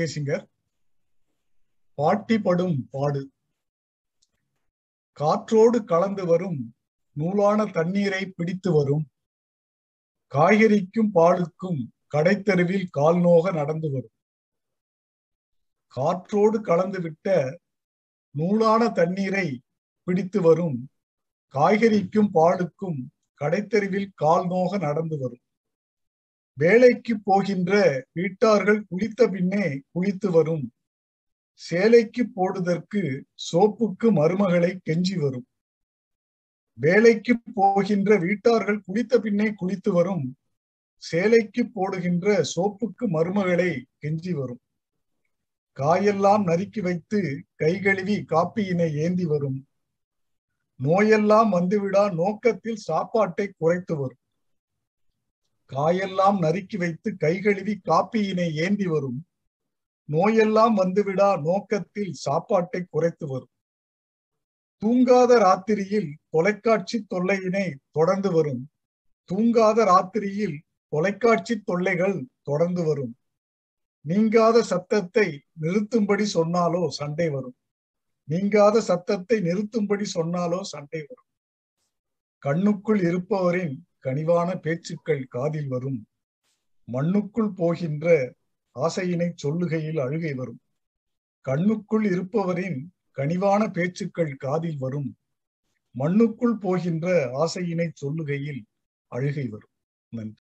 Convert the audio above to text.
Singer. பாட்டிப்படும் பாடு. காற்றோடு கலந்து வரும் நூலான தண்ணீரை பிடித்து வரும். காய்கறிக்கும் பாலுக்கும் கடைத்தெருவில் கால் நோக நடந்து வரும். காற்றோடு கலந்து விட்ட நூலான தண்ணீரை பிடித்து வரும். காய்கறிக்கும் பாலுக்கும் கடைத்தெருவில் கால் நோக நடந்து வரும். வேலைக்கு போகின்ற வீட்டார்கள் குளித்த பின்னே குளித்து வரும். சேலைக்கு போடுதற்கு சோப்புக்கு மருமகளை கெஞ்சி வரும். வேலைக்கு போகின்ற வீட்டார்கள் குளித்த பின்னே குளித்து வரும். சேலைக்கு போடுகின்ற சோப்புக்கு மருமகளை கெஞ்சி வரும். காயெல்லாம் நறுக்கி வைத்து கை கழுவி காப்பியினை ஏந்தி வரும். நோயெல்லாம் வந்துவிடா நோக்கத்தில் சாப்பாட்டை குறைத்து வரும். காயெல்லாம் நறுக்கி வைத்து கை கழுவி காப்பியினை ஏந்தி வரும். நோயெல்லாம் வந்துவிடா நோக்கத்தில் சாப்பாட்டை குறைத்து வரும். தூங்காத ராத்திரியில் தொலைக்காட்சி தொல்லையினை தொடர்ந்து வரும். தூங்காத ராத்திரியில் தொலைக்காட்சி தொல்லைகள் தொடர்ந்து வரும். நீங்காத சத்தத்தை நிறுத்தும்படி சொன்னாலோ சண்டை வரும். நீங்காத சத்தத்தை நிறுத்தும்படி சொன்னாலோ சண்டை வரும். கண்ணுக்குள் இருப்பவரின் கனிவான பேச்சுக்கள் காதில் வரும். மண்ணுக்குள் போகின்ற ஆசையினை சொல்லுகையில் அழுகை வரும். கண்ணுக்குள் இருப்பவரின் கனிவான பேச்சுக்கள் காதில் வரும். மண்ணுக்குள் போகின்ற ஆசையினை சொல்லுகையில் அழுகை வரும். நன்றி.